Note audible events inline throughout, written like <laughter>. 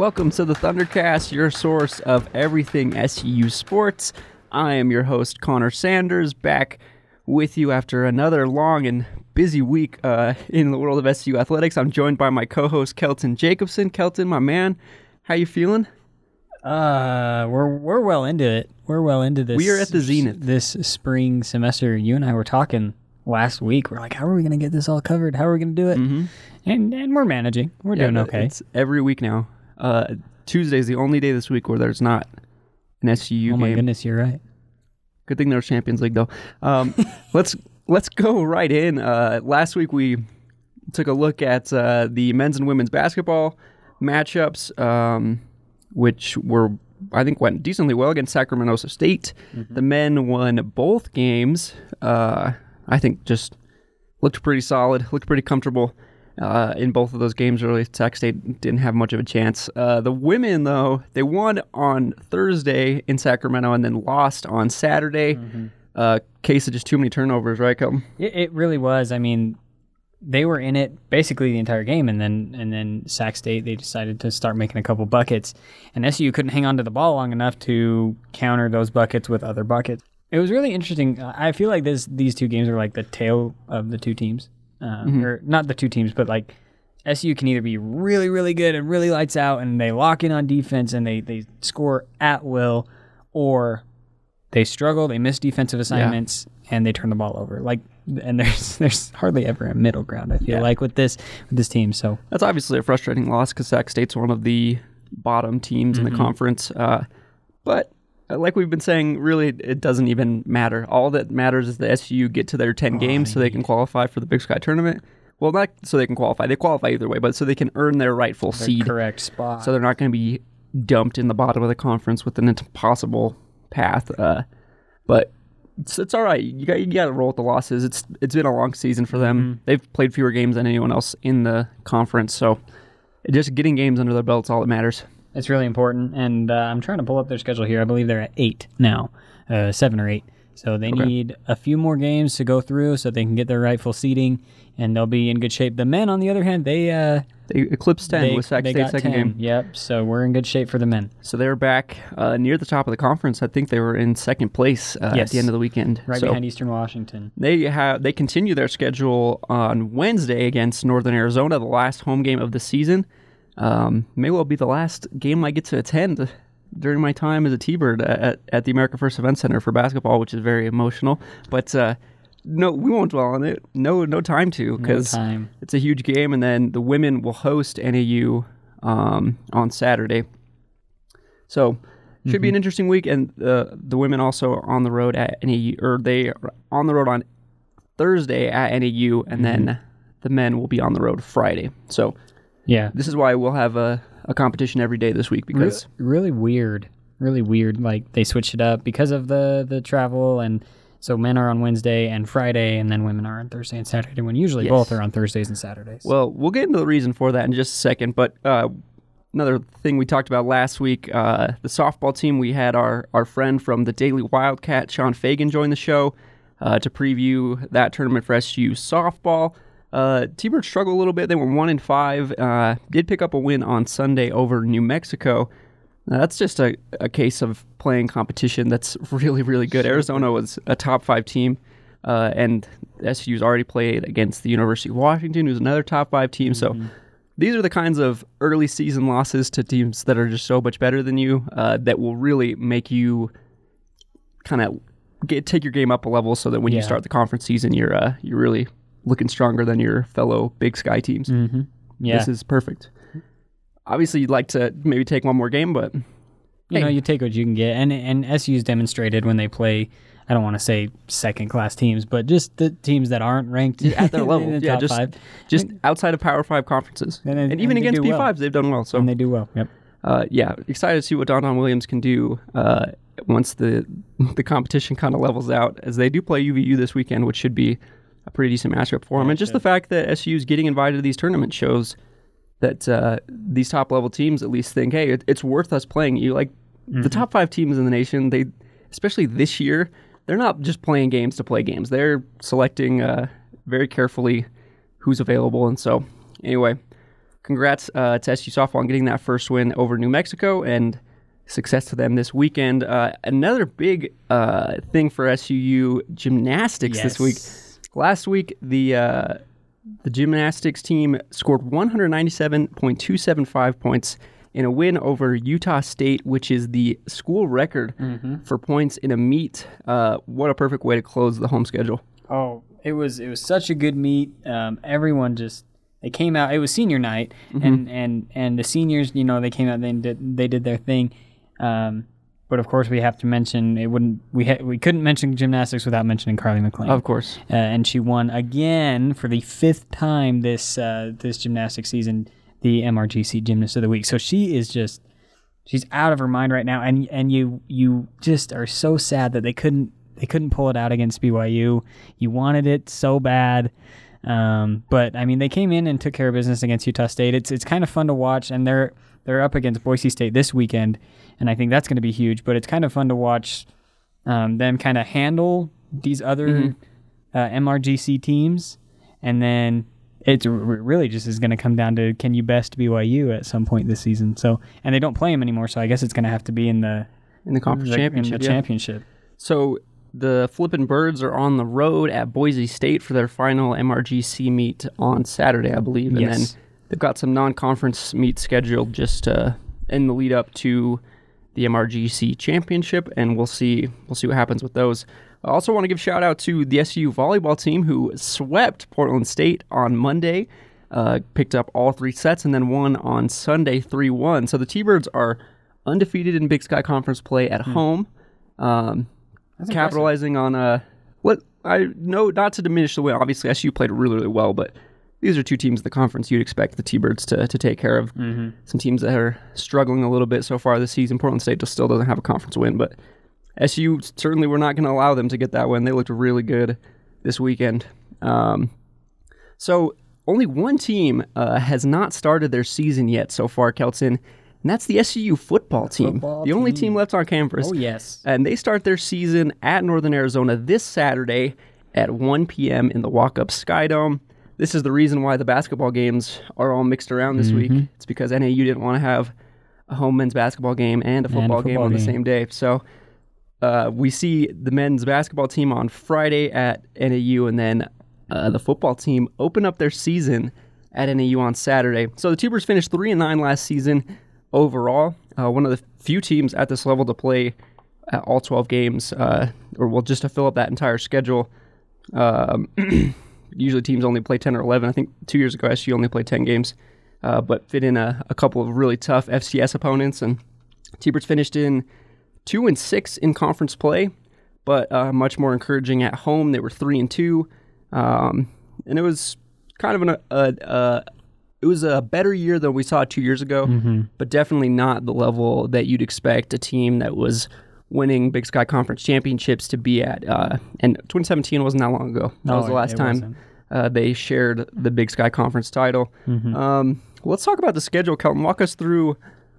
Welcome to the Thundercast, your source of everything SU sports. I am your host, Connor Sanders, back with you after another long and busy week uh, in the world of SU athletics. I'm joined by my co-host, Kelton Jacobson. Kelton, my man, how you feeling? Uh, we're we're well into it. We're well into this. We are at the zenith. This spring semester. You and I were talking last week. We're like, how are we going to get this all covered? How are we going to do it? Mm-hmm. And and we're managing. We're doing but okay. It's every week now. Uh, is the only day this week where there's not an SU oh my game. goodness, you're right. Good thing there's Champions League though. Um, <laughs> let's let's go right in. Uh, last week we took a look at uh, the men's and women's basketball matchups, um, which were I think went decently well against Sacramento State. The men won both games. Uh, I think just looked pretty solid, looked pretty comfortable. Uh, in both of those games, really, Sac State didn't have much of a chance. Uh, the women, though, they won on Thursday in Sacramento and then lost on Saturday. Uh, case of just too many turnovers, right, Kelton? It, it really was. I mean, they were in it basically the entire game, and then and then Sac State they decided to start making a couple buckets, and SU couldn't hang on to the ball long enough to counter those buckets with other buckets. It was really interesting. I feel like this these two games are like the tale of the two teams, uh, or not the two teams, but like SU can either be really really good and really lights out, and they lock in on defense and they they score at will, or they struggle, they miss defensive assignments, and they turn the ball over. Like, and <laughs> there's there's hardly ever a middle ground. I feel Yeah. like with this with this team. So That's obviously a frustrating loss because Sac State's one of the bottom teams in the conference. Uh, but like we've been saying, really, it doesn't even matter. All that matters is the SU get to their 10 games so they can qualify for the Big Sky tournament. Well, not so they can qualify. They qualify either way, but so they can earn their rightful the seed. correct spot. So they're not going to be dumped in the bottom of the conference with an impossible path. Uh, but it's, it's all right. You got you got to roll with the losses. It's it's been a long season for them. They've played fewer games than anyone else in the conference. So just getting games under their belt's all that matters. It's really important. And uh, I'm trying to pull up their schedule here. I believe they're at eight now, uh, seven or eight. So they Okay. need a few more games to go through so they can get their rightful seating, and they'll be in good shape. The men, on the other hand, they uh, They eclipsed ten they, with Sac they State got second 10. game. Yep. So we're in good shape for the men. So they're back uh, near the top of the conference. I think they were in second place uh, at the end of the weekend. Right so behind Eastern Washington. They have they continue their schedule on Wednesday against Northern Arizona, the last home game of the season. Um, may well be the last game I get to attend during my time as a T-bird at, at the America First Event Center for basketball, which is very emotional. But uh, no, we won't dwell on it. No, no time to because time. it's a huge game, and then the women will host NAU um, on Saturday. So should be an interesting week, and uh, the women also are on the road at NAU, or they are on the road on Thursday at NAU, and then the men will be on the road Friday. So Yeah. this is why we'll have a, a competition every day this week because really weird really weird like they switched it up because of the the travel and so men are on wednesday and friday and then women are on thursday and saturday when usually Yes. both are on thursdays and saturdays Well, we'll get into the reason for that in just a second. But uh, another thing we talked about last week, uh, the softball team, we had our, our friend from the Daily Wildcat, Sean Fagan, join the show uh, to preview that tournament for SU softball. Uh, T-Birds struggled a little bit. They were one in five. Uh, did pick up a win on Sunday over New Mexico. Now, that's just a, a case of playing competition that's <laughs> really, really good. Arizona was a top five team, uh, and SU's already played against the University of Washington, who's another top five team. So these are the kinds of early season losses to teams that are just so much better than you uh, that will really make you kind of take your game up a level so that when you start the conference season, you're uh, you're really looking stronger than your fellow Big Sky teams. mm-hmm. yeah This is perfect. Obviously, you'd like to maybe take one more game, but you know you take what you can get and and su's demonstrated when they play i don't want to say second class teams but just the teams that aren't ranked <laughs> at their <laughs> level, the yeah, just five just outside of Power Five conferences, And- and, and- even and against P5s, well. they've done well. So and they do well yep uh, yeah, excited to see what Don Don Williams can do uh, once the <laughs> the competition kind of levels out, as they do play UVU this weekend, which should be a pretty decent matchup for them. Yeah, and just the fact that SU is getting invited to these tournaments shows that uh, these top level teams at least think, hey, it, it's worth us playing you. Like the top five teams in the nation, they especially this year, they're not just playing games to play games. They're selecting uh, very carefully who's available, and so anyway. congrats uh, to SU softball on getting that first win over New Mexico and success to them this weekend. Uh, another big uh, thing for SUU gymnastics this week. Last week, the uh, the gymnastics team scored 197.275 points in a win over Utah State, which is the school record for points in a meet. Uh, what a perfect way to close the home schedule. Oh, it was it was such a good meet. Um, everyone just they came out. It was senior night, and and and the seniors, you know, they came out. They did they did their thing. Um, but of course, we have to mention it. Wouldn't we? Ha- we couldn't mention gymnastics without mentioning Carly McLean. Of course. uh, and she won again for the fifth time this uh, this gymnastics season, the MRGC Gymnast of the Week. So she is just she's out of her mind right now, and and you you just are so sad that they couldn't they couldn't pull it out against BYU. You wanted it so bad. Um, but I mean, they came in and took care of business against Utah State. It's it's kind of fun to watch, and they're they're up against Boise State this weekend, and I think that's going to be huge. But it's kind of fun to watch um, them kind of handle these other uh, MRGC teams, and then it's r- really just is going to come down to can you best BYU at some point this season. So, and they don't play them anymore, so I guess it's going to have to be in the In the conference the- championship. In the yeah. championship. So the Flippin' Birds are on the road at Boise State for their final MRGC meet on Saturday, I believe, and Yes. then they've got some non-conference meets scheduled just uh, in the lead up to the MRGC championship, and we'll see we'll see what happens with those. I also want to give shout out to the SU volleyball team who swept Portland State on Monday, uh, picked up all three sets, and then won on Sunday three one. So the T-Birds are undefeated in Big Sky Conference play at home. Um, capitalizing on uh what I know not to diminish the win. Obviously, SU played really really well, but these are two teams in the conference you'd expect the T-Birds to, to take care of. Mm-hmm. Some teams that are struggling a little bit so far this season. Portland State just still doesn't have a conference win, but SU certainly we're not going to allow them to get that win. They looked really good this weekend. Um, so only one team uh, has not started their season yet so far, Kelton, and that's the SU football team, Football the only team. team left on campus. Oh yes. And they start their season at Northern Arizona this Saturday at 1 p.m. in the Walkup Skydome. This is the reason why the basketball games are all mixed around this week. It's because NAU didn't want to have a home men's basketball game and a football, game football on the same day. So uh, we see the men's basketball team on Friday at NAU, and then uh, the football team open up their season at NAU on Saturday. So the T-Birds finished three and nine last season overall. Uh, one of the few teams at this level to play at all 12 games, uh, or well, just to fill up that entire schedule. Um, <clears throat> usually teams only play 10 or 11. I think two years ago, SU only played 10 games, uh, but fit in a, a couple of really tough FCS opponents. And T-Birds finished in two and six in conference play, but uh, much more encouraging at home. They were three and two, um, and it was kind of an, a, a it was a better year than we saw two years ago, but definitely not the level that you'd expect a team that was winning Big Sky Conference championships to be at. Uh, and 2017 wasn't that long ago. That No, was the last time wasn't. Uh, they shared the Big Sky Conference title. Mm-hmm. Um, let's talk about the schedule, Kelton. Walk us through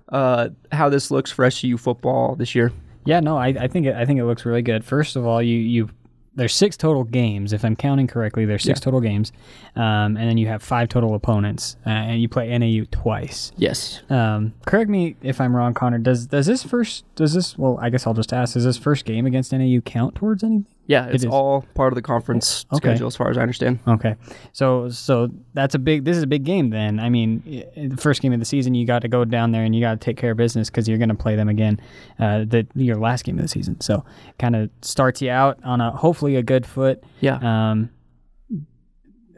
uh, how this looks for SU football this year. Yeah, no, I, I think it, I think it looks really good. First of all, you you there's six total games, if I'm counting correctly. There's six total games, um, and then you have five total opponents, uh, and you play NAU twice. Yes. Um, correct me if I'm wrong, Connor. Does does this first does this? Well, I guess I'll just ask. Does this first game against NAU count towards anything? Yeah, it's is. all part of the conference Okay. schedule as far as I understand. Okay, so so that's a big. This is a big game then. I mean, the first game of the season, you got to go down there and you got to take care of business because you're going to play them again, uh, the your last game of the season. So kind of starts you out on a hopefully a good foot. Yeah. Um,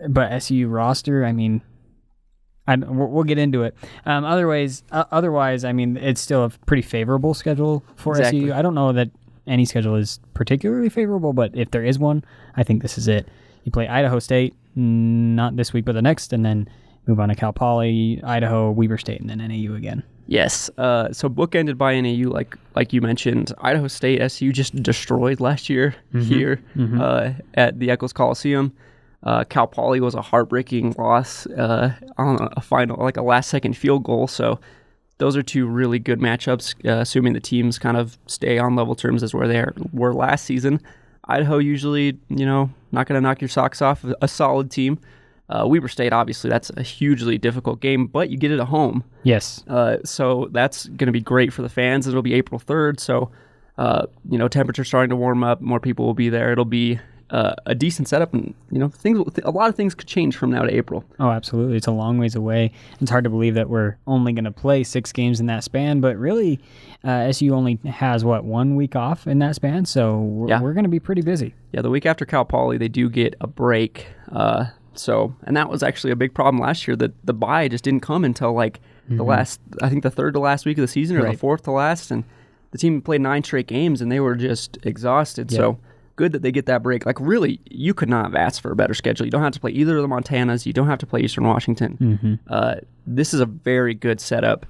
but SU roster, I mean, I, we'll, we'll get into it. Um, otherwise, uh, otherwise, I mean, it's still a pretty favorable schedule for Exactly. SU. I don't know that any schedule is particularly favorable, but if there is one, I think this is it. You play Idaho State, not this week, but the next, and then move on to Cal Poly, Idaho, Weber State, and then NAU again. Yes. Uh, so bookended by NAU, like like you mentioned, Idaho State SU just destroyed last year here Uh, at the Eccles Coliseum. Uh, Cal Poly was a heartbreaking loss uh, on a final, like a last second field goal. So those are two really good matchups, uh, assuming the teams kind of stay on level terms as where they are, were last season. Idaho usually, you know, not going to knock your socks off. A solid team. Uh, Weber State, obviously, that's a hugely difficult game, but you get it at home. Yes. Uh, so that's going to be great for the fans. It'll be April 3rd. So, uh, you know, temperature's starting to warm up. More people will be there. It'll be uh, a decent setup. And, you know, things. a lot of things could change from now to April. Oh, absolutely. It's a long ways away. It's hard to believe that we're only going to play six games in that span, but really, uh, SU only has, what, one week off in that span? So we're, Yeah. we're going to be pretty busy. Yeah, the week after Cal Poly, they do get a break. Uh, so, and that was actually a big problem last year. That the bye just didn't come until like the last, I think the third to last week of the season, or the fourth to last, and the team played nine straight games, and they were just exhausted. So good that they get that break. Like really, you could not have asked for a better schedule. You don't have to play either of the Montanas. You don't have to play Eastern Washington. Uh, this is a very good setup,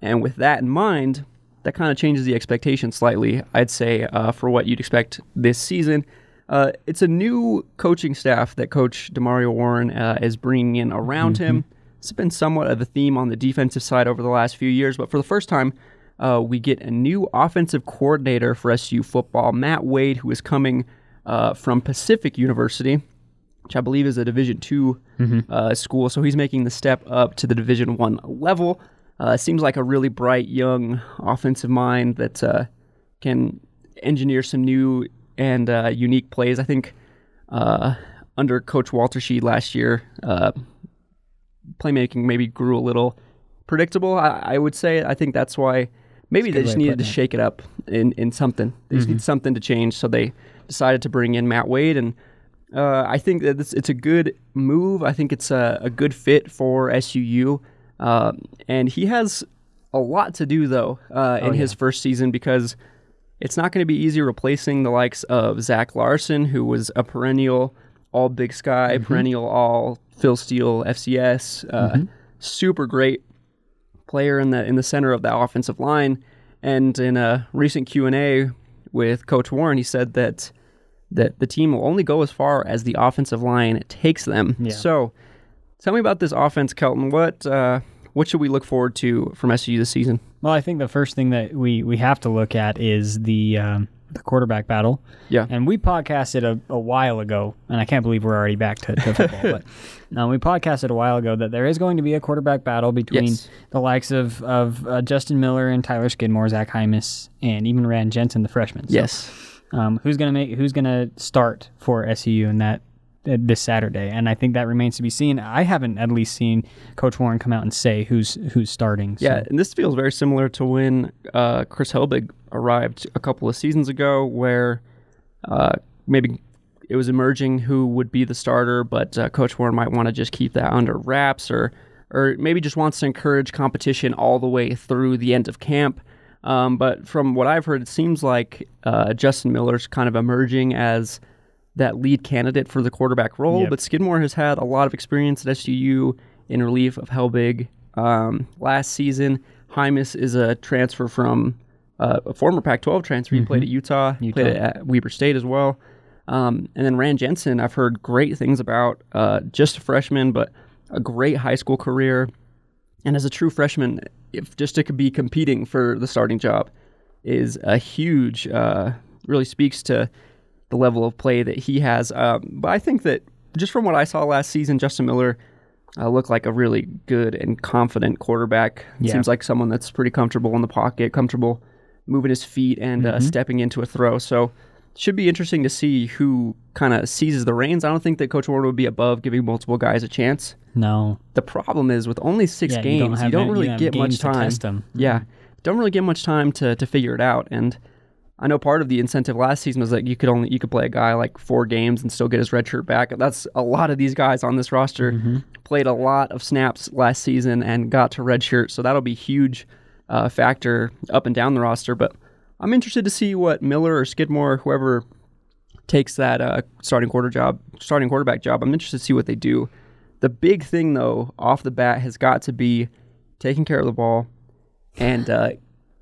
and with that in mind, that kind of changes the expectation slightly. I'd say uh, for what you'd expect this season. Uh, it's a new coaching staff that Coach Demario Warren uh, is bringing in around him. It's been somewhat of a theme on the defensive side over the last few years, but for the first time, uh, we get a new offensive coordinator for SU football, Matt Wade, who is coming uh, from Pacific University, which I believe is a Division two uh, school. So he's making the step up to the Division one level. Uh, seems like a really bright young offensive mind that uh, can engineer some new and uh, unique plays. I think uh, under Coach Walter Sheed last year, uh, playmaking maybe grew a little predictable. I, I would say. I think that's why maybe they just needed to shake it up in, in something. They just need something to change. So they decided to bring in Matt Wade, and uh, I think that it's, it's a good move. I think it's a, a good fit for SUU, um, and he has a lot to do though uh, in his first season because it's not going to be easy replacing the likes of Zach Larson, who was a perennial All Big Sky, perennial All Phil Steele FCS, uh, super great player in the in the center of the offensive line. And in a recent Q and A with Coach Warren, he said that that the team will only go as far as the offensive line takes them. Yeah. So, tell me about this offense, Kelton. What uh, what should we look forward to from SU this season? Well, I think the first thing that we, we have to look at is the um, the quarterback battle. Yeah. And we podcasted a, a while ago, and I can't believe we're already back to, to football. but um, <laughs> we podcasted a while ago that there is going to be a quarterback battle between Yes. the likes of of uh, Justin Miller and Tyler Skidmore, Zach Hymas, and even Rand Jensen, the freshman. So, Yes. um, who's gonna make who's gonna start for SUU in that uh, this Saturday? And I think that remains to be seen. I haven't at least seen Coach Warren come out and say who's who's starting. So. Yeah, and this feels very similar to when uh, Chris Helbig arrived a couple of seasons ago, where uh, maybe it was emerging who would be the starter, but uh, Coach Warren might want to just keep that under wraps, or or maybe just wants to encourage competition all the way through the end of camp. Um, but from what I've heard, it seems like uh, Justin Miller's kind of emerging as that lead candidate for the quarterback role. Yep. But Skidmore has had a lot of experience at SUU in relief of Helbig. Um, last season, Hymus is a transfer from uh, a former Pac-12 transfer. He played at Utah, He played at Weber State as well. Um, and then Rand Jensen, I've heard great things about. Uh, just a freshman, but a great high school career. And as a true freshman, if just to be competing for the starting job is a huge, uh, really speaks to the level of play that he has. Um, but I think that just from what I saw last season, Justin Miller uh, looked like a really good and confident quarterback. Yeah. Seems like someone that's pretty comfortable in the pocket, comfortable moving his feet and uh, stepping into a throw. So should be interesting to see who kind of seizes the reins. I don't think that Coach Warren would be above giving multiple guys a chance. No. The problem is with only six Yeah, games, you don't have, don't really you get much time. Yeah, don't really get much time to to figure it out. And I know part of the incentive last season was that you could only you could play a guy like four games and still get his red shirt back. That's a lot of these guys on this roster Mm-hmm. played a lot of snaps last season and got to red shirt, so that'll be huge uh, factor up and down the roster. But I'm interested to see what Miller or Skidmore, whoever takes that uh, starting quarter job, starting quarterback job. I'm interested to see what they do. The big thing, though, off the bat, has got to be taking care of the ball and uh,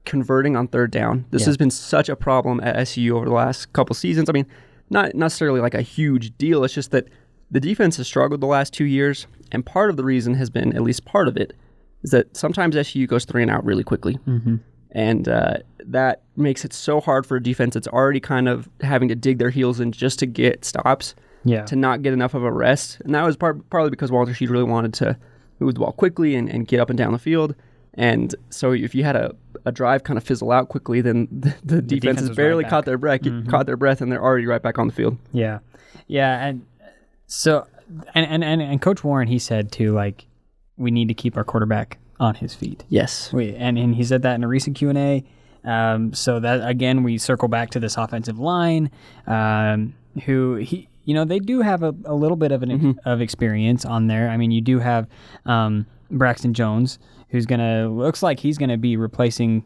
converting on third down. This Yeah. has been such a problem at SU over the last couple seasons. I mean, not necessarily like a huge deal. It's just that the defense has struggled the last two years, and part of the reason has been, at least part of it, is that sometimes SU goes three and out really quickly and uh, that makes it so hard for a defense that's already kind of having to dig their heels in just to get stops. Yeah. to not get enough of a rest, and that was part, partly because Walter Sheed really wanted to move the ball quickly and, and get up and down the field. And so if you had a, a drive kind of fizzle out quickly, then <laughs> the, the, defense, defense has barely right caught their breath, caught their breath, and they're already right back on the field. Yeah, yeah, and so and and and, and Coach Warren he said too like we need to keep our quarterback on his feet. Yes. We, and and he said that in a recent Q and A. Um, so that again, we circle back to this offensive line, um, who he, you know, they do have a, a little bit of an of experience on there. I mean, you do have um, Braxton Jones, who's gonna looks like he's gonna be replacing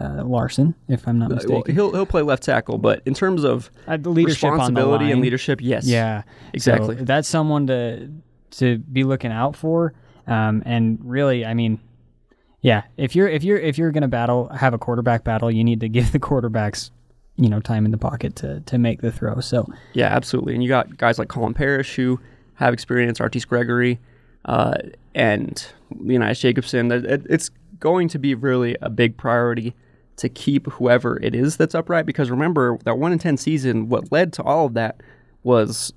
uh, Larson, if I'm not Well, mistaken. he'll he'll play left tackle, but in terms of Uh, leadership responsibility and leadership, yes. Yeah, Exactly. So that's someone to to be looking out for. Um, and really, I mean, yeah, if you're if you're if you're gonna battle, have a quarterback battle, you need to give the quarterbacks, you know, time in the pocket to to make the throw. So Yeah, absolutely. And you got guys like Colin Parrish who have experience, Artis Gregory, uh, and Leonidas Jacobson. It- it- It's going to be really a big priority to keep whoever it is that's upright because remember that 1 in 10 season, what led to all of that was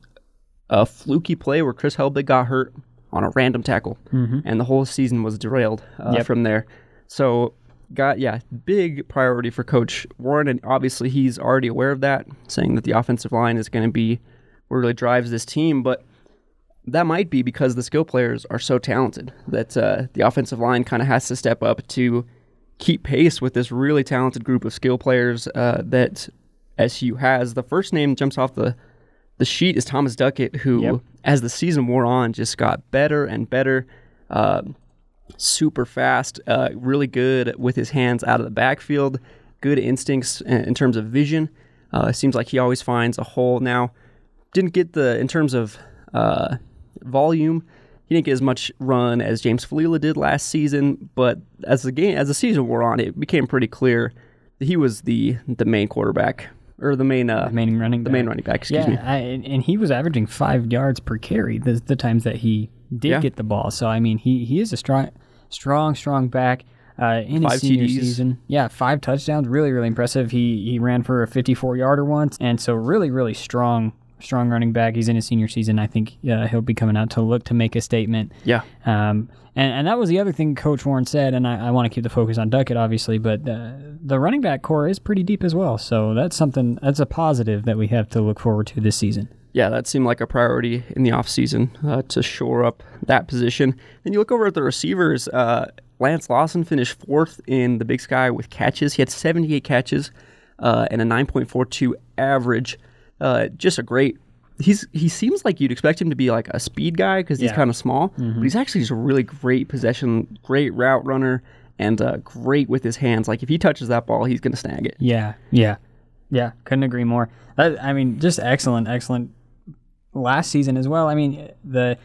a fluky play where Chris Helbig got hurt on a random tackle, and the whole season was derailed uh, Yep. from there. So, got yeah, big priority for Coach Warren, and obviously he's already aware of that, saying that the offensive line is going to be what really drives this team. But that might be because the skill players are so talented that uh, the offensive line kind of has to step up to keep pace with this really talented group of skill players uh, that SU has. The first name jumps off the the sheet is Thomas Duckett, who, Yep. as the season wore on, just got better and better. Uh, super fast, uh, really good with his hands out of the backfield, good instincts in, in terms of vision. Uh, it seems like he always finds a hole. Now, didn't get the in terms of uh, volume. He didn't get as much run as James Falila did last season, but as the game as the season wore on, it became pretty clear that he was the the main quarterback or the main uh, the main running the back. main running back. Excuse yeah, me. I, and he was averaging five yards per carry the, the times that he did Yeah. get the ball. So I mean, he he is a strong, strong, strong back. Uh, in Five his senior TDs. season, yeah, five touchdowns, really, really impressive. He he ran for a 54 yarder once, and so really, really strong, strong running back. He's in his senior season. I think uh, he'll be coming out to look to make a statement. Yeah. Um, and, and that was the other thing Coach Warren said, and I, I want to keep the focus on Duckett, obviously, but uh, the running back corps is pretty deep as well. So that's something, that's a positive that we have to look forward to this season. yeah, that seemed like a priority in the offseason uh, to shore up that position. Then you look over at the receivers. Uh, Lance Lawson finished fourth in the Big Sky with catches. He had 78 catches uh, and a 9.42 average. Uh, just a great. He's he seems like you'd expect him to be like a speed guy because he's Yeah. kind of small, but he's actually just a really great possession, great route runner, and uh, great with his hands. Like if he touches that ball, he's gonna snag it. Yeah, yeah, yeah. Couldn't agree more. That, I mean, just excellent, excellent. Last season as well. I mean, the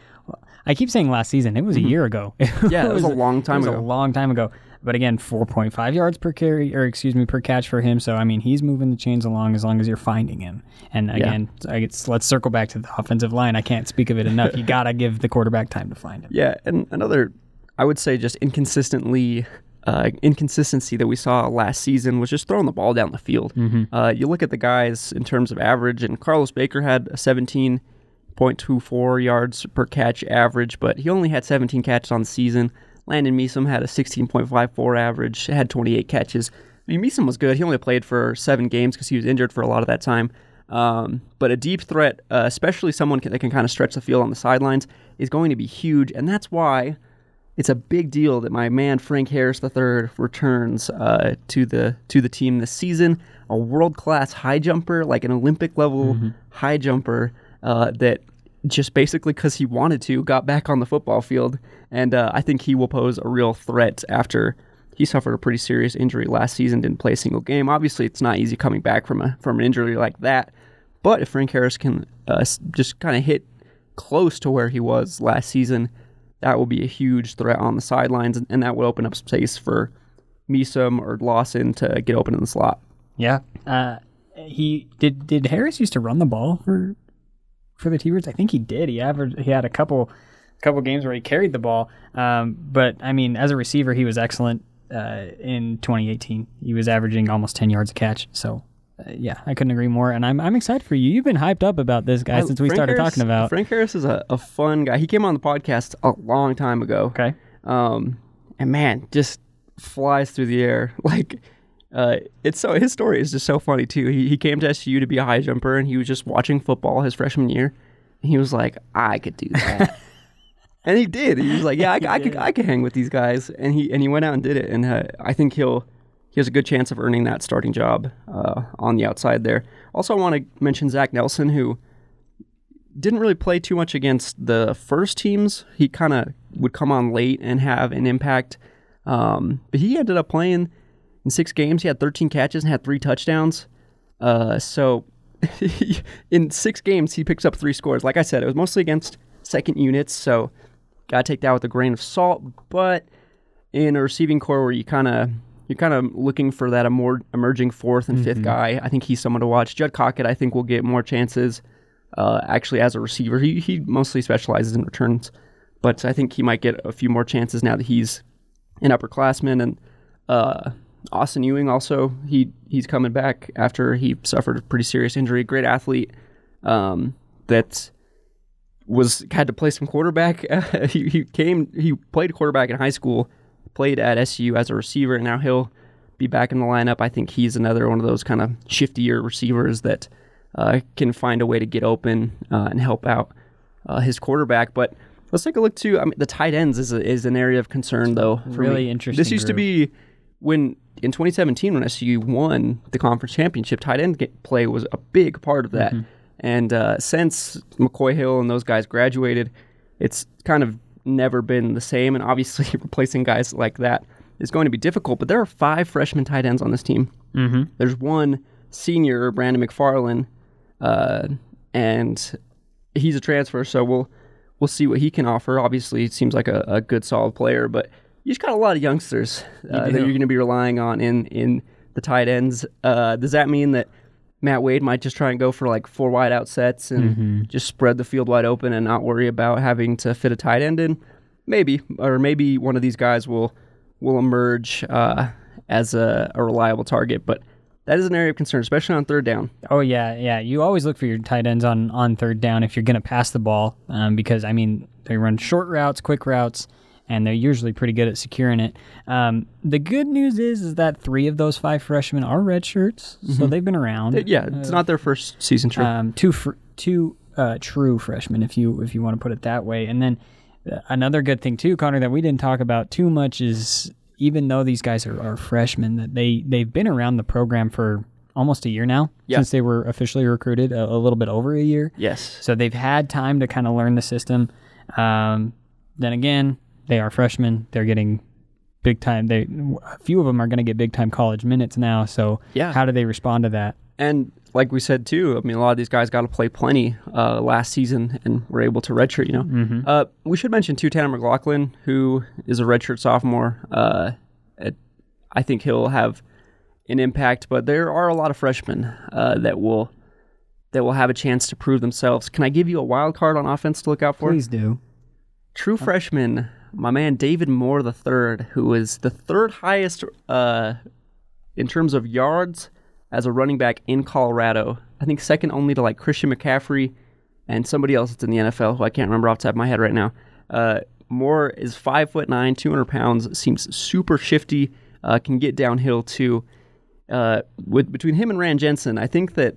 I keep saying last season. It was a year ago. <laughs> Mm-hmm. Yeah, it was a long time it was ago. a long time ago. But again, 4.5 yards per carry, or excuse me, per catch for him. So I mean, he's moving the chains along as long as you're finding him. And again, I guess, let's circle back to the offensive line. I can't speak of it enough. You <laughs> gotta give the quarterback time to find him. Yeah, and another, I would say, just inconsistently, uh, inconsistency that we saw last season was just throwing the ball down the field. Uh, you look at the guys in terms of average, and Carlos Baker had a 17.24 yards per catch average, but he only had 17 catches on the season. Landon Meesum had a 16.54 average, had 28 catches. I mean, Meesum was good. He only played for seven games because he was injured for a lot of that time. Um, but a deep threat, uh, especially someone that can kind of stretch the field on the sidelines, is going to be huge, and that's why it's a big deal that my man Frank Harris III returns uh, to the to the team this season. A world class high jumper, like an Olympic level high jumper, uh, that just basically because he wanted to got back on the football field, and uh, I think he will pose a real threat after he suffered a pretty serious injury last season. Didn't play a single game. Obviously, it's not easy coming back from a from an injury like that. But if Frank Harris can uh, just kind of hit close to where he was last season, that will be a huge threat on the sidelines, and, and that will open up space for Meesum or Lawson to get open in the slot. Yeah. Uh, he did. Did Harris used to run the ball for for the T-Birds? I think he did. He averaged. He had a couple couple games where he carried the ball. Um, but I mean, as a receiver, he was excellent uh, in 2018. He was averaging almost 10 yards a catch. So uh, yeah, I couldn't agree more. And I'm I'm excited for you. You've been hyped up about this guy I- since we Frank started Harris- talking about. Frank Harris is a, a fun guy. He came on the podcast a long time ago. Okay. Um, and man, just flies through the air. <laughs> Like, uh, it's so his story is just so funny too. He he came to SU to be a high jumper, and he was just watching football his freshman year, and he was like, I could do that. <laughs> And he did. He was like, "Yeah, I, I could, I could hang with these guys." And he and he went out and did it. And uh, I think he'll he has a good chance of earning that starting job uh, on the outside there. Also, I want to mention Zach Nelson, who didn't really play too much against the first teams. He kind of would come on late and have an impact. Um, but he ended up playing in six games. He had 13 catches and had three touchdowns. Uh, so <laughs> in six games, he picks up three scores. Like I said, it was mostly against second units. So got to take that with a grain of salt. But in a receiving corps where you kind of you're kind of looking for that more emerging fourth and 5th guy, I think he's someone to watch. Judd Cockett, I think, will get more chances uh, actually as a receiver. He he mostly specializes in returns, but I think he might get a few more chances now that he's an upperclassman. And uh, Austin Ewing also he he's coming back after he suffered a pretty serious injury. Great athlete um, that was had to play some quarterback. <laughs> he, he came he played quarterback in high school, played at SU as a receiver, and now he'll be back in the lineup. I think he's another one of those kind of shiftier receivers that uh, can find a way to get open uh, and help out uh, his quarterback. But let's take a look too. I mean, the tight ends is a, is an area of concern though. For Really me. interesting This used to be when in 2017 when SU won the conference championship. Tight end play was a big part of that. And uh, since McCoy Hill and those guys graduated, it's kind of never been the same. And obviously, <laughs> replacing guys like that is going to be difficult. But there are five freshman tight ends on this team. Mm-hmm. There's one senior, Brandon McFarland, uh, and he's a transfer, so we'll we'll see what he can offer. Obviously, it seems like a, a good, solid player, but you just got a lot of youngsters uh, that you're going to be relying on in in the tight ends. Uh, does that mean that Matt Wade might just try and go for like four wide out sets and just spread the field wide open and not worry about having to fit a tight end in? Maybe, or maybe one of these guys will will emerge uh, as a, a reliable target, but. That is an area of concern, especially on third down. Oh yeah, yeah. You always look for your tight ends on on third down if you're going to pass the ball, um, because I mean they run short routes, quick routes, and they're usually pretty good at securing it. Um, the good news is is that three of those five freshmen are red shirts, so they've been around. Uh, Yeah, it's not their first season trip. um, two fr- two uh, true freshmen, if you if you want to put it that way. And then uh, another good thing too, Connor, that we didn't talk about too much is even though these guys are, are freshmen, that they they've been around the program for almost a year now Yeah. since they were officially recruited, a, a little bit over a year. yes. So they've had time to kind of learn the system. Um, then again, they are freshmen. They're getting big time. They a few of them are going to get big time college minutes now. So Yeah. how do they respond to that? And like we said too, I mean, a lot of these guys got to play plenty uh, last season and were able to redshirt. You know, Mm-hmm. uh, we should mention too Tanner McLaughlin, who is a redshirt sophomore. Uh, at, I think he'll have an impact, but there are a lot of freshmen uh, that will that will have a chance to prove themselves. Can I give you a wild card on offense to look out for? Please do. True freshman, my man David Moore III, who is the third highest uh, in terms of yards as a running back in Colorado. I think second only to like Christian McCaffrey and somebody else that's in the NFL who I can't remember off the top of my head right now. Uh, Moore is five foot nine, 200 pounds, seems super shifty, uh, can get downhill too. Uh, with between him and Rand Jensen, I think that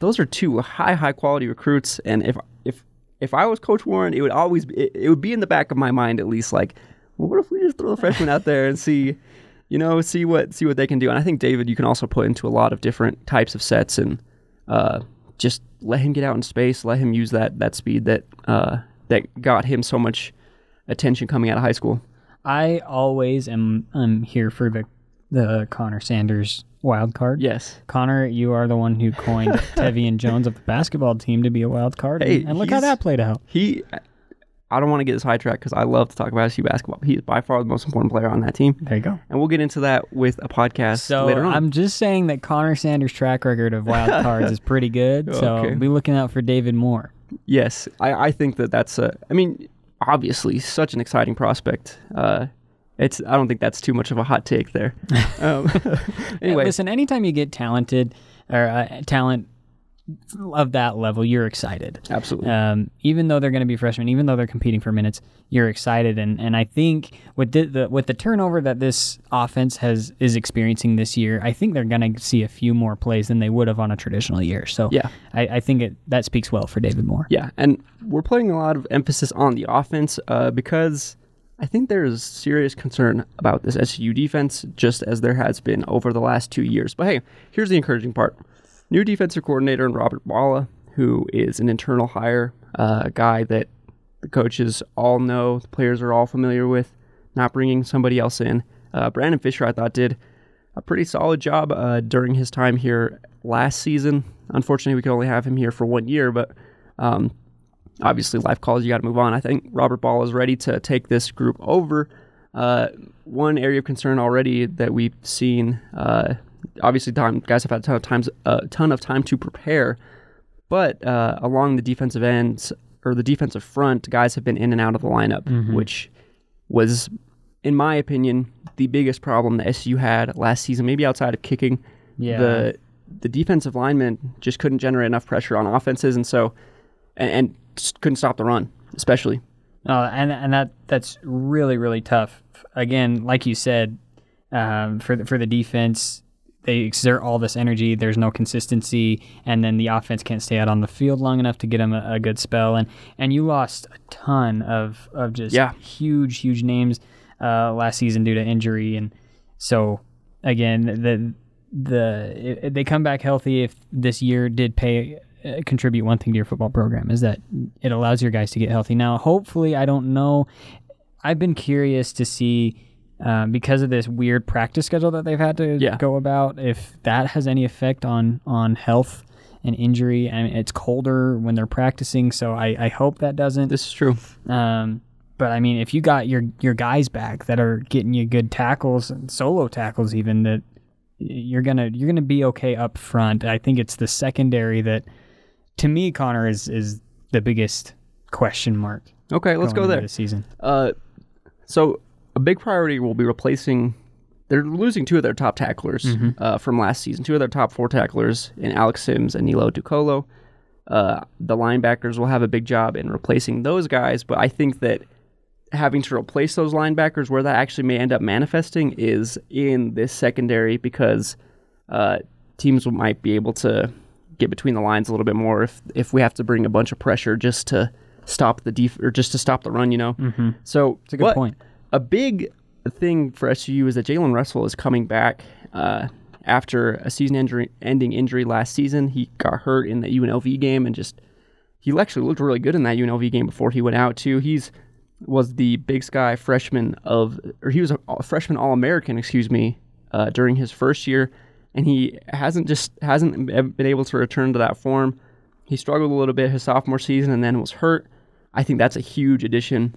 those are two high, high quality recruits. And if if if I was Coach Warren, it would always be, it, it would be in the back of my mind at least like, well, what if we just throw the freshman out there and see, you know, see what see what they can do. And I think David, you can also put into a lot of different types of sets and uh, just let him get out in space, let him use that that speed that uh, that got him so much attention coming out of high school. I always am I'm here for the the Connor Sanders wild card. Yes. Connor, you are the one who coined <laughs> Tevian Jones of the basketball team to be a wild card, Hey, and, look how that played out. He, I don't want to get this sidetracked because I love to talk about SU basketball. He is by far the most important player on that team, There you go. and we'll get into that with a podcast So later on. I'm just saying that Connor Sanders' track record of wild <laughs> cards is pretty good. So Okay. be looking out for David Moore. yes, I, I think that that's a. I mean, obviously, such an exciting prospect. Uh, it's. I don't think that's too much of a hot take there. <laughs> um, <laughs> anyway, listen, anytime you get talented, or uh, talent of that level, you're excited. Absolutely. Um, even though they're going to be freshmen, even though they're competing for minutes, you're excited. And, and I think with the, the with the turnover that this offense has is experiencing this year, I think they're going to see a few more plays than they would have on a traditional year. So Yeah. I, I think it that speaks well for David Moore. Yeah, and we're putting a lot of emphasis on the offense uh, because I think there is serious concern about this SU defense, just as there has been over the last two years. But hey, here's the encouraging part: new defensive coordinator in Robert Balla, who is an internal hire, uh, a guy that the coaches all know, the players are all familiar with, not bringing somebody else in. Uh, Brandon Fisher, I thought, did a pretty solid job uh, during his time here last season. Unfortunately, we could only have him here for one year, but um, obviously, life calls you got to move on. I think Robert Balla is ready to take this group over. Uh, one area of concern already that we've seen, uh, obviously, time, guys have had a ton of times, a ton of time to prepare, but uh, along the defensive ends or the defensive front, guys have been in and out of the lineup, which was, in my opinion, the biggest problem that SU had last season. Maybe outside of kicking, Yeah. the the defensive linemen just couldn't generate enough pressure on offenses, and so and, and couldn't stop the run, especially. Oh, and and that that's really really tough. Again, like you said, um, for the, for the defense, they exert all this energy. There's no consistency, and then the offense can't stay out on the field long enough to get them a, a good spell. And and you lost a ton of of just Yeah. huge huge names uh, last season due to injury, and so again the the if they come back healthy if this year did pay uh, contribute one thing to your football program is that it allows your guys to get healthy now hopefully i don't know i've been curious to see uh, because of this weird practice schedule that they've had to Yeah. go about if that has any effect on on health and injury I mean, it's colder when they're practicing so i, I hope that doesn't This is true. um, but I mean, if you got your your guys back that are getting you good tackles, and solo tackles, even that you're gonna you're gonna be okay up front. I think it's the secondary that, to me, Connor is is the biggest question mark. Okay, let's go there. This season. Uh, so a big priority will be replacing. They're losing two of their top tacklers uh, from last season. Two of their top four tacklers in Alex Sims and Nilo Ducolo. Uh, the linebackers will have a big job in replacing those guys, but I think that having to replace those linebackers, where that actually may end up manifesting, is in this secondary because uh, teams might be able to get between the lines a little bit more if if we have to bring a bunch of pressure just to stop the def- or just to stop the run, you know. Mm-hmm. So It's a good point. a big thing for SU is that Jalen Russell is coming back uh, after a season-ending injury last season. He got hurt in the UNLV game and just he actually looked really good in that UNLV game before he went out too. He's was the Big Sky freshman of, or he was a, a freshman All American, excuse me, uh, during his first year, and he hasn't just hasn't been able to return to that form. He struggled a little bit his sophomore season and then was hurt. I think that's a huge addition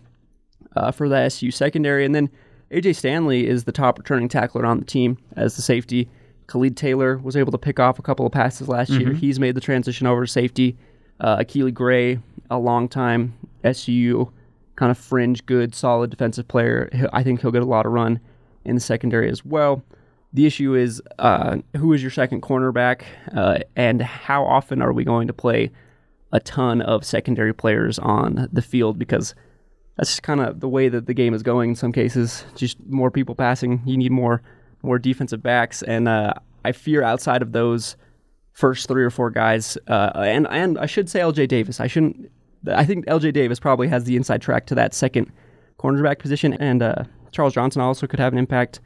uh, for the SU secondary. And then AJ Stanley is the top returning tackler on the team as the safety. Khalid Taylor was able to pick off a couple of passes last year. He's made the transition over to safety. Uh, Akili Gray, a long time SU kind of fringe, good, solid defensive player. I think he'll get a lot of run in the secondary as well. The issue is uh, who is your second cornerback, uh, and how often are we going to play a ton of secondary players on the field? Because that's just kind of the way that the game is going in some cases. Just more people passing. You need more more defensive backs, and uh, I fear outside of those first three or four guys, uh, and and I should say L.J. Davis. I shouldn't. I think L.J. Davis probably has the inside track to that second cornerback position, and uh, Charles Johnson also could have an impact.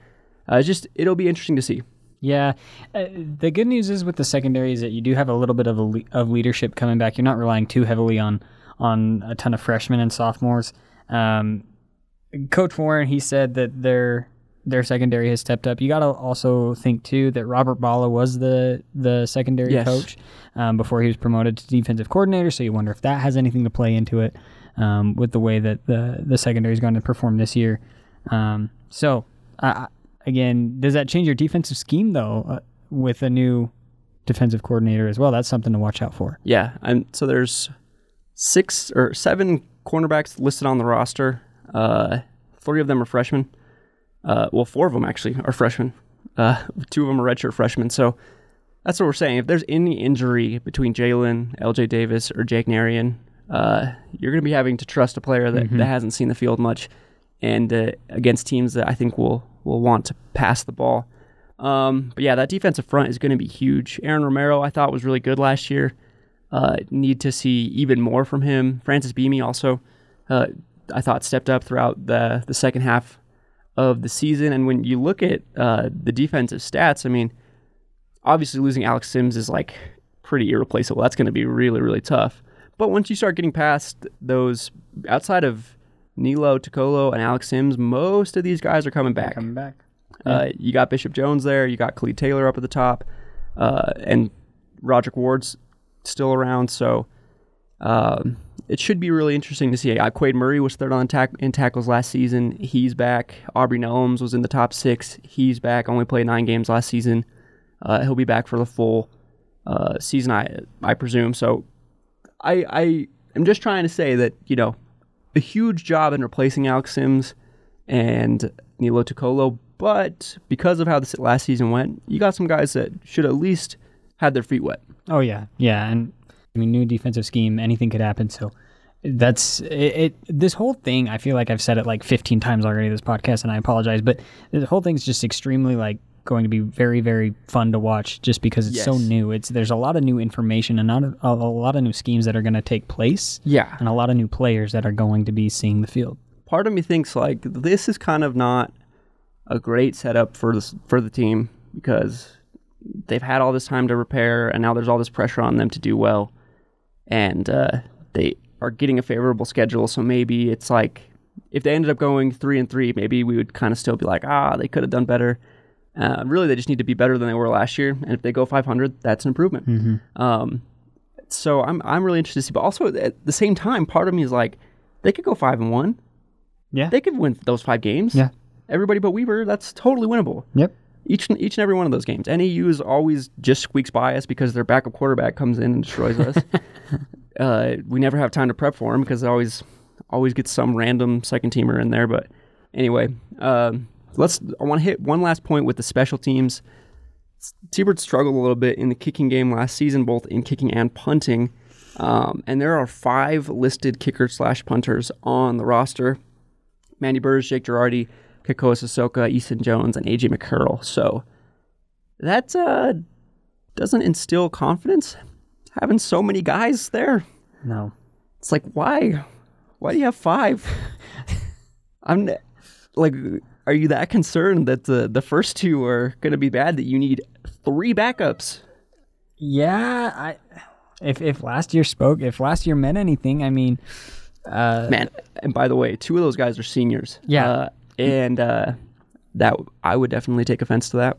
Uh, just it'll be interesting to see. Yeah, uh, the good news is with the secondary is that you do have a little bit of a le- of leadership coming back. You're not relying too heavily on on a ton of freshmen and sophomores. Um, Coach Warren, he said that their their secondary has stepped up. You got to also think too that Robert Balla was the the secondary Yes. coach um, before he was promoted to defensive coordinator. So you wonder if that has anything to play into it um, with the way that the the secondary is going to perform this year. Um, so I- again, does that change your defensive scheme though uh, with a new defensive coordinator as well? That's something to watch out for. Yeah, and so there's six or seven cornerbacks listed on the roster. Uh, three of them are freshmen. Uh, well, four of them actually are freshmen. Uh, <laughs> two of them are redshirt freshmen. So That's what we're saying. If there's any injury between Jalen, LJ Davis, or Jake Narian, uh, you're going to be having to trust a player that, that hasn't seen the field much, and uh, against teams that I think will will want to pass the ball. Um, but yeah, that defensive front is going to be huge. Aaron Romero, I thought was really good last year. Uh, need to see even more from him. Francis Beamy also, uh, I thought stepped up throughout the the second half of the season. And when you look at uh, the defensive stats, I mean, obviously losing Alex Sims is like pretty irreplaceable. That's going to be really really tough. But once you start getting past those, outside of Nilo, Tocolo, and Alex Sims, most of these guys are coming back. Coming back. Uh, you got Bishop Jones there. You got Khalid Taylor up at the top, uh, and Roderick Ward's still around. So um, it should be really interesting to see. Uh, Quade Murray was third on tack- in tackles last season. He's back. Aubrey Nellums was in the top six. He's back. Only played nine games last season. Uh, he'll be back for the full uh, season, I I presume. So I I am just trying to say that you know a huge job in replacing Alex Sims and Nilo Tocolo, but because of how this last season went, you got some guys that should at least had their feet wet. Oh yeah, yeah, and I mean, new defensive scheme, anything could happen. So that's it, it. This whole thing, I feel like I've said it like 15 times already this podcast, and I apologize, but the whole thing's just extremely like going to be very, very fun to watch, just because it's so new. It's there's a lot of new information and not a, a lot of new schemes that are going to take place, Yeah. and a lot of new players that are going to be seeing the field. Part of me thinks like this is kind of not a great setup for this for the team because they've had all this time to repair and now there's all this pressure on them to do well and uh, they are getting a favorable schedule so maybe it's like if they ended up going three and three maybe we would kind of still be like ah they could have done better uh, really they just need to be better than they were last year and if they go 500 that's an improvement um, so I'm, I'm really interested to see but also at the same time part of me is like they could go five and one Yeah. they could win those five games Yeah. everybody but Weber that's totally winnable Yep. each and each and every one of those games. NAU is always just squeaks by us because their backup quarterback comes in and destroys us. <laughs> uh, we never have time to prep for him because always always gets some random second teamer in there. But anyway, um, let's. I want to hit one last point with the special teams. T-Bird struggled a little bit in the kicking game last season, both in kicking and punting. Um, and there are five listed kicker slash punters on the roster. Mandy Burrs, Jake Girardi, Kakoa Sissoko, Easton Jones, and AJ McCurl. So that uh, doesn't instill confidence having so many guys there. No. It's like why? Why do you have five? <laughs> I'm like, are you that concerned that the the first two are going to be bad that you need three backups? Yeah, I. If if last year spoke, if last year meant anything, I mean, uh, Man, and by the way, two of those guys are seniors. Yeah. uh, and uh, that I would definitely take offense to that.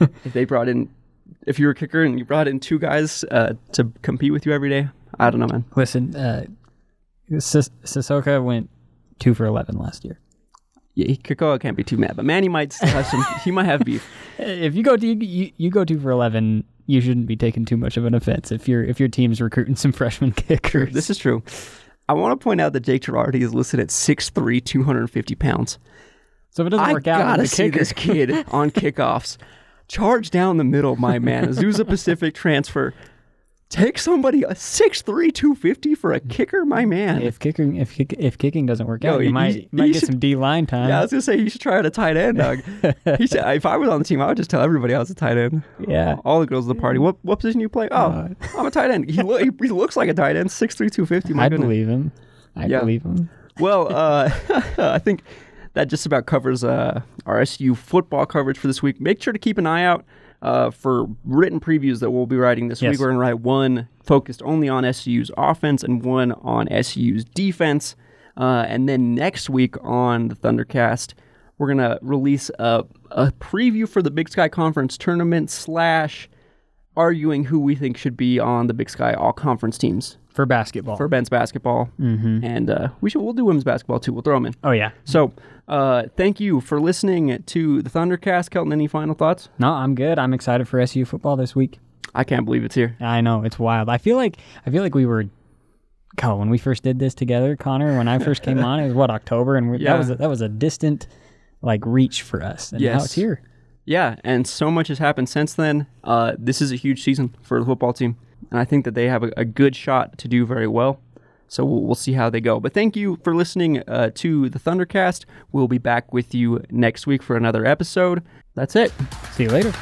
<laughs> if they brought in, if you were a kicker and you brought in two guys uh, to compete with you every day, I don't know, man. listen, uh, Sis- Sissoko went two for eleven last year. Yeah, he- can't be too mad, but Manny might still have some. he might have beef. <laughs> If you go to you, you go two for eleven, you shouldn't be taking too much of an offense if your if your team's recruiting some <laughs> freshman kickers. This is true. I want to point out that Jake Girardi is listed at 6'3", 250 pounds. so if it doesn't I work out, I gotta see kicker, this kid on <laughs> kickoffs. Charge down the middle, my man. Azusa Pacific transfer. Take somebody a 6'3", 250 for a kicker, my man. if kicking if kick, if kicking doesn't work Yo, out, he- you might you might get should- some D line time. yeah, I was gonna say you should try out a tight end, dog. <laughs> he said if I was on the team, I would just tell everybody I was a tight end. Yeah. all the girls at the party. What what position you play? Oh, I'm a tight end. He, lo- he, he looks like a tight end. 6'3", 250. My I goodness. believe him. I Yeah. believe him. Well, <laughs> uh, <laughs> I think that just about covers uh, our SUU football coverage for this week. Make sure to keep an eye out uh, for written previews that we'll be writing this Yes. week. We're going to write one focused only on SUU's offense and one on SUU's defense. Uh, and then next week on the Thundercast, we're going to release a, a preview for the Big Sky Conference tournament slash arguing who we think should be on the Big Sky All Conference teams For basketball. for men's basketball. Mm-hmm. And uh, we should we'll do women's basketball too. We'll throw them in. oh yeah. So, uh, thank you for listening to the Thundercast. Kelton, any final thoughts? No, I'm good. I'm excited for SUU football this week. I can't believe it's here. I know it's wild. I feel like I feel like we were. God, when we first did this together, Connor, when I first came <laughs> on, it was what October, and we, Yeah. that was a, that was a distant like reach for us, and now it's here. Yeah, and so much has happened since then. Uh, this is a huge season for the football team, and I think that they have a, a good shot to do very well. So we'll, we'll, see how they go. But thank you for listening uh, to the Thundercast. We'll be back with you next week for another episode. That's it. See you later.